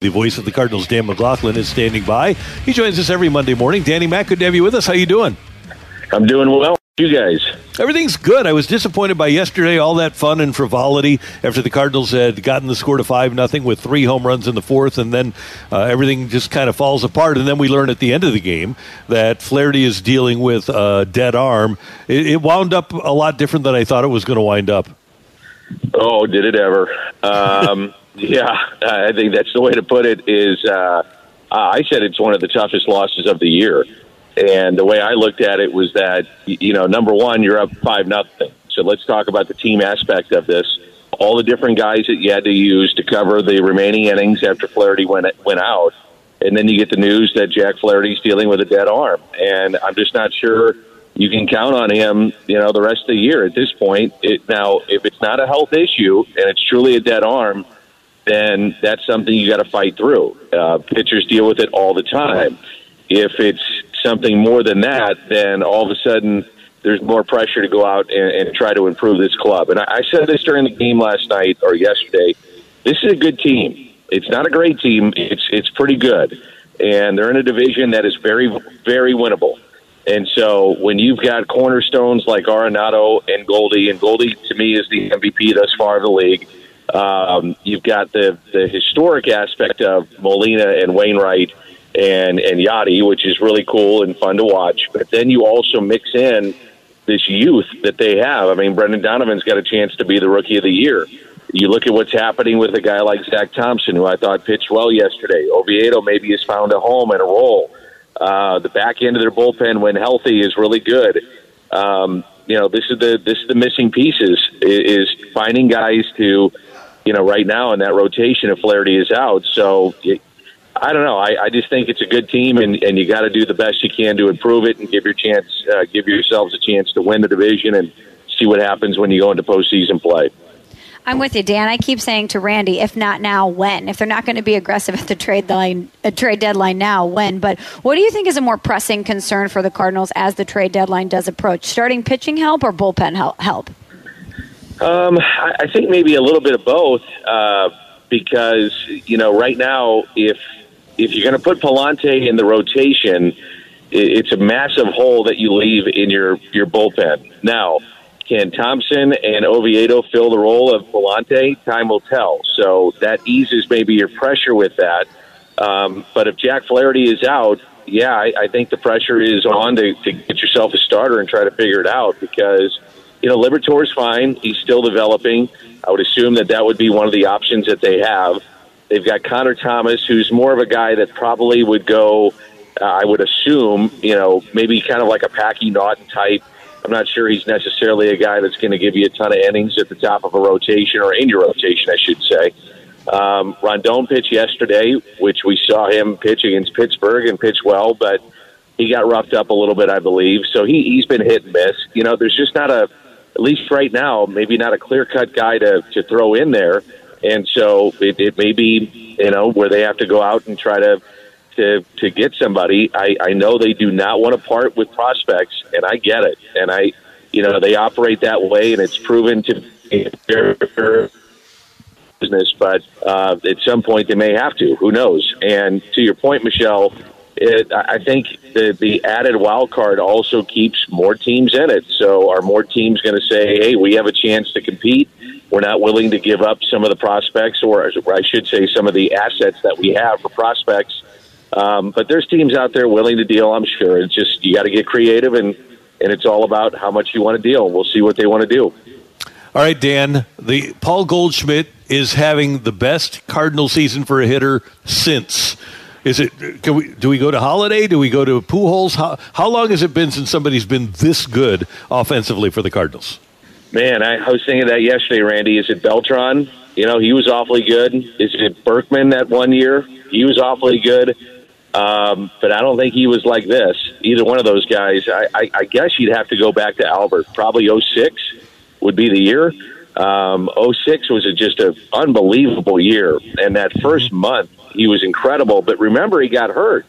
The voice of the Cardinals, Dan McLaughlin, is standing by. He joins us every Monday morning. Danny Mac, good to have you with us. How you doing? I'm doing well. You guys? Everything's good. I was disappointed by yesterday. All that fun and frivolity after the Cardinals had gotten the score to five nothing with three home runs in the fourth, and then uh, everything just kind of falls apart. And then we learn at the end of the game that Flaherty is dealing with a dead arm. It, it wound up a lot different than I thought it was going to wind up. Oh, did it ever? Um, Yeah, I think that's the way to put it. Is uh, I said it's one of the toughest losses of the year, and the way I looked at it was that you know, number one, you're up five nothing. So let's talk about the team aspect of this. All the different guys that you had to use to cover the remaining innings after Flaherty went went out, and then you get the news that Jack Flaherty's dealing with a dead arm, and I'm just not sure you can count on him, you know, the rest of the year at this point. It, now, if it's not a health issue and it's truly a dead arm, then that's something you got to fight through. Uh, pitchers deal with it all the time. If it's something more than that, then all of a sudden there's more pressure to go out and, and try to improve this club. And I, I said this during the game last night or yesterday. This is a good team. It's not a great team. It's it's pretty good, and they're in a division that is very very winnable. And so when you've got cornerstones like Arenado and Goldie, and Goldie to me is the MVP thus far of the league um, you've got the the historic aspect of Molina and Wainwright and and Yadi, which is really cool and fun to watch. But then you also mix in this youth that they have. I mean, Brendan Donovan's got a chance to be the rookie of the year. You look at what's happening with a guy like Zack Thompson, who I thought pitched well yesterday. Oviedo maybe has found a home and a role. Uh, the back end of their bullpen, when healthy, is really good. Um, you know, this is the this is the missing pieces is finding guys to you know, right now in that rotation if Flaherty is out. So it, I don't know. I, I just think it's a good team, and, and you got to do the best you can to improve it and give your chance, uh, give yourselves a chance to win the division and see what happens when you go into postseason play. I'm with you, Dan. I keep saying to Randy, if not now, when? If they're not going to be aggressive at the trade line, a trade deadline now, when? But what do you think is a more pressing concern for the Cardinals as the trade deadline does approach? Starting pitching help or bullpen help? Um, I, I think maybe a little bit of both, uh, because you know, right now, if if you're going to put Pallante in the rotation, it's a massive hole that you leave in your your bullpen. Now, can Thompson and Oviedo fill the role of Pallante? Time will tell. So that eases maybe your pressure with that. Um, but if Jack Flaherty is out, yeah, I, I think the pressure is on to, to get yourself a starter and try to figure it out because you know, Liberatore's fine. He's still developing. I would assume that that would be one of the options that they have. They've got Connor Thomas, who's more of a guy that probably would go. Uh, I would assume, you know, maybe kind of like a Packy Naughton type. I'm not sure he's necessarily a guy that's going to give you a ton of innings at the top of a rotation or in your rotation, I should say. Um, Rondon pitched yesterday, which we saw him pitch against Pittsburgh and pitch well, but he got roughed up a little bit, I believe. So he, he's been hit and miss. You know, there's just not a at least right now, maybe not a clear cut guy to, to throw in there. And so it, it may be, you know, where they have to go out and try to to, to get somebody. I, I know they do not want to part with prospects, and I get it. And I, you know, they operate that way, and it's proven to be their business. But uh, at some point, they may have to. Who knows? And to your point, Michelle, it, I think the, the added wild card also keeps more teams in it. So are more teams going to say, hey, we have a chance to compete? We're not willing to give up some of the prospects, or I should say, some of the assets that we have for prospects. Um, but there's teams out there willing to deal, I'm sure. It's just you got to get creative, and, and it's all about how much you want to deal. We'll see what they want to do. All right, Dan. The Paul Goldschmidt is having the best Cardinal season for a hitter since. Is it? Can we? Do we go to Holliday? Do we go to Pujols? How how long has it been since somebody's been this good offensively for the Cardinals? Man, I, I was thinking that yesterday, Randy. Is it Beltran? You know, he was awfully good. Is it Berkman that one year? He was awfully good. Um, but I don't think he was like this. Either one of those guys. I, I, I guess you'd have to go back to Albert. Probably 06 would be the year. Um, 06 was a, just an unbelievable year. And that first month, he was incredible. But remember, he got hurt.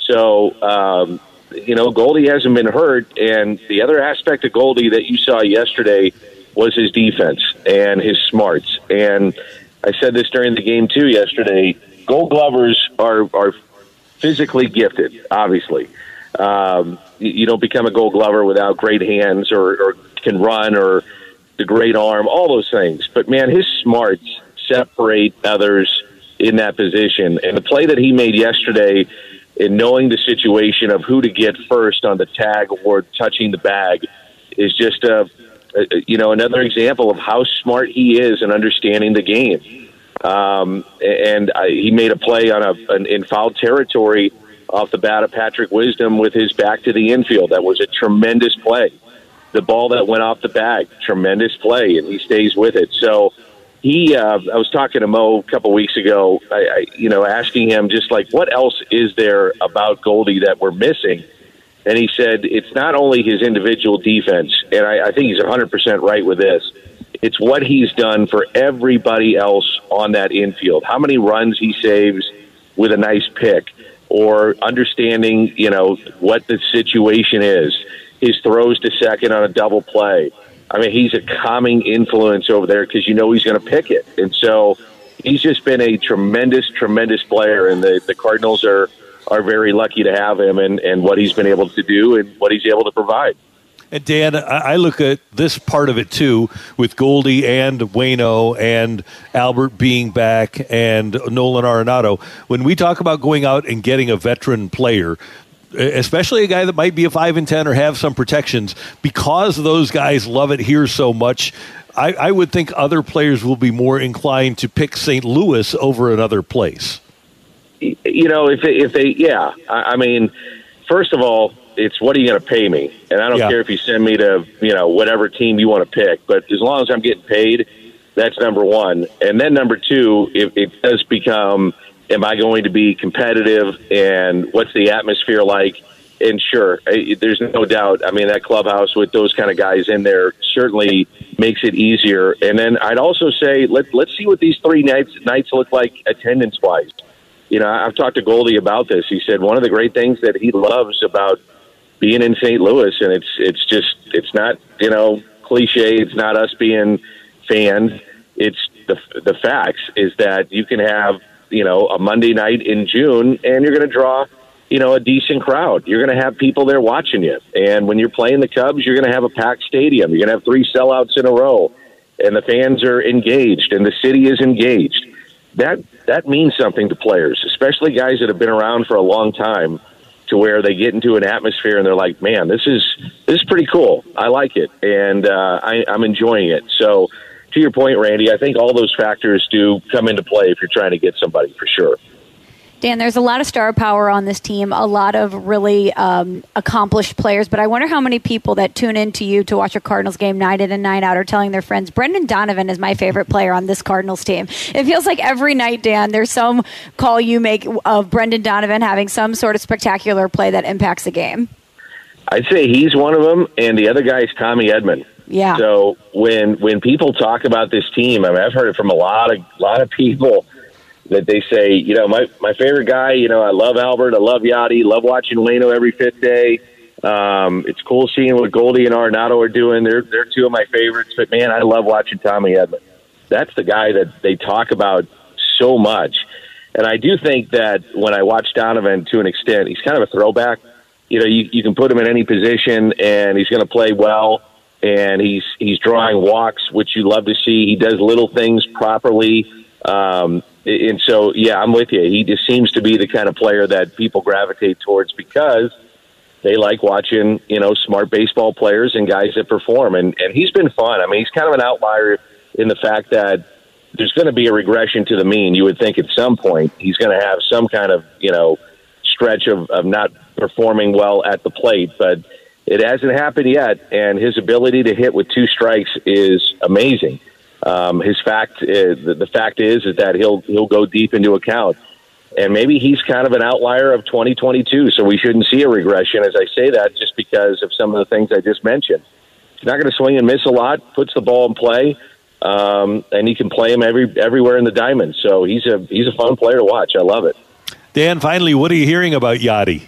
So, um, you know, Goldie hasn't been hurt. And the other aspect of Goldie that you saw yesterday was his defense and his smarts. And I said this during the game, too, yesterday. Gold Glovers are, are physically gifted, obviously. Um, you, don't become a gold glover without great hands or, or can run or the great arm, all those things. But man, his smarts separate others in that position. And the play that he made yesterday in knowing the situation of who to get first on the tag or touching the bag is just a, a you know another example of how smart he is in understanding the game. Um, and I, he made a play on a an, in foul territory off the bat of Patrick Wisdom with his back to the infield. That was a tremendous play. The ball that went off the bag, tremendous play, and he stays with it. So he, uh, I was talking to Mo a couple weeks ago. I, I, you know, asking him just like, what else is there about Goldie that we're missing? And he said it's not only his individual defense, and I, I think he's 100 percent right with this it's what he's done for everybody else on that infield. How many runs he saves with a nice pick, or understanding, you know, what the situation is. His throws to second on a double play. I mean, he's a calming influence over there because you know he's going to pick it, and so he's just been a tremendous, tremendous player, and the the Cardinals are are very lucky to have him and and what he's been able to do and what he's able to provide. And Dan, I look at this part of it too, with Goldie and Wayno and Albert being back and Nolan Arenado. When we talk about going out and getting a veteran player, especially a guy that might be a five and ten or have some protections, because those guys love it here so much. I, I would think other players will be more inclined to pick St. Louis over another place. You know, if they, if they, yeah, I, I mean, first of all, it's what are you going to pay me? And I don't yeah. care if you send me to you know whatever team you want to pick, but as long as I'm getting paid, that's number one. And then number two, it, it does become, am I going to be competitive? And what's the atmosphere like? And sure, there's no doubt. I mean, that clubhouse with those kind of guys in there certainly makes it easier. And then I'd also say let let's see what these three nights nights look like attendance wise. You know, I've talked to Goldie about this. He said one of the great things that he loves about being in St. Louis, and it's it's just it's not you know cliche. It's not us being fans. It's the the facts is that you can have you know a Monday night in June, and you're going to draw you know a decent crowd. You're going to have people there watching you, and when you're playing the Cubs, you're going to have a packed stadium. You're going to have three sellouts in a row, and the fans are engaged, and the city is engaged. That that means something to players, especially guys that have been around for a long time to where they get into an atmosphere and they're like, man, this is this is pretty cool. I like it, and uh, I, I'm enjoying it. So, to your point, Randy, I think all those factors do come into play if you're trying to get somebody for sure. Dan, there's a lot of star power on this team, a lot of really um, accomplished players, but I wonder how many people that tune in to you to watch a Cardinals game night in and night out are telling their friends, Brendan Donovan is my favorite player on this Cardinals team. It feels like every night, Dan, there's some call you make of Brendan Donovan having some sort of spectacular play that impacts the game. I'd say he's one of them, and the other guy is Tommy Edman. Yeah. So when when people talk about this team, I mean, I've heard it from a lot of lot of people that they say, you know, my my favorite guy, you know, I love Albert, I love Yadi, love watching Wayno every fifth day. Um, it's cool seeing what Goldie and Arenado are doing. They're they're two of my favorites, but man, I love watching Tommy Edman. That's the guy that they talk about so much. And I do think that when I watch Donovan to an extent, he's kind of a throwback. You know, you, you can put him in any position and he's going to play well. And he's he's drawing walks, which you love to see. He does little things properly. Um, and so, yeah, I'm with you. He just seems to be the kind of player that people gravitate towards because they like watching, you know, smart baseball players and guys that perform. And, and he's been fun. I mean, he's kind of an outlier in the fact that there's going to be a regression to the mean. You would think at some point he's going to have some kind of, you know, stretch of, of not performing well at the plate, but it hasn't happened yet. And his ability to hit with two strikes is amazing. Um, his fact, uh, the, the fact is, is that he'll he'll go deep into account and maybe he's kind of an outlier of 2022. So we shouldn't see a regression, as I say that, just because of some of the things I just mentioned. He's not going to swing and miss a lot. Puts the ball in play, um, and he can play him every everywhere in the diamond. So he's a he's a fun player to watch. I love it. Dan, finally, what are you hearing about Yadi?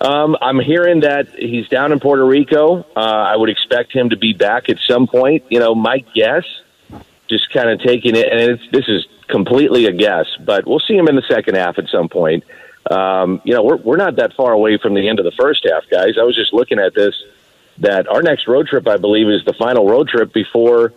Um, I'm hearing that he's down in Puerto Rico. Uh, I would expect him to be back at some point. You know, my guess, just kind of taking it, and it's, this is completely a guess, but we'll see him in the second half at some point. Um, you know, we're we're not that far away from the end of the first half, guys. I was just looking at this. That our next road trip, I believe, is the final road trip before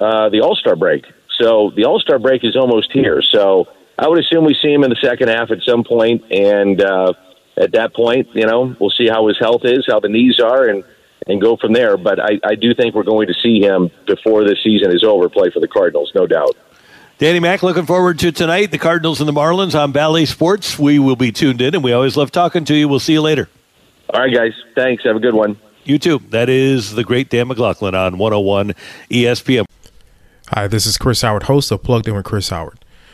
uh, the All Star break. So the All Star break is almost here. So I would assume we see him in the second half at some point, and uh, at that point, you know, we'll see how his health is, how the knees are, and and go from there. But I, I do think we're going to see him before the season is over play for the Cardinals, no doubt. Danny Mac, looking forward to tonight. The Cardinals and the Marlins on Bally Sports. We will be tuned in, and we always love talking to you. We'll see you later. All right, guys. Thanks. Have a good one. You too. That is the great Dan McLaughlin on 101 ESPN. Hi, this is Chris Howard, host of Plugged In with Chris Howard.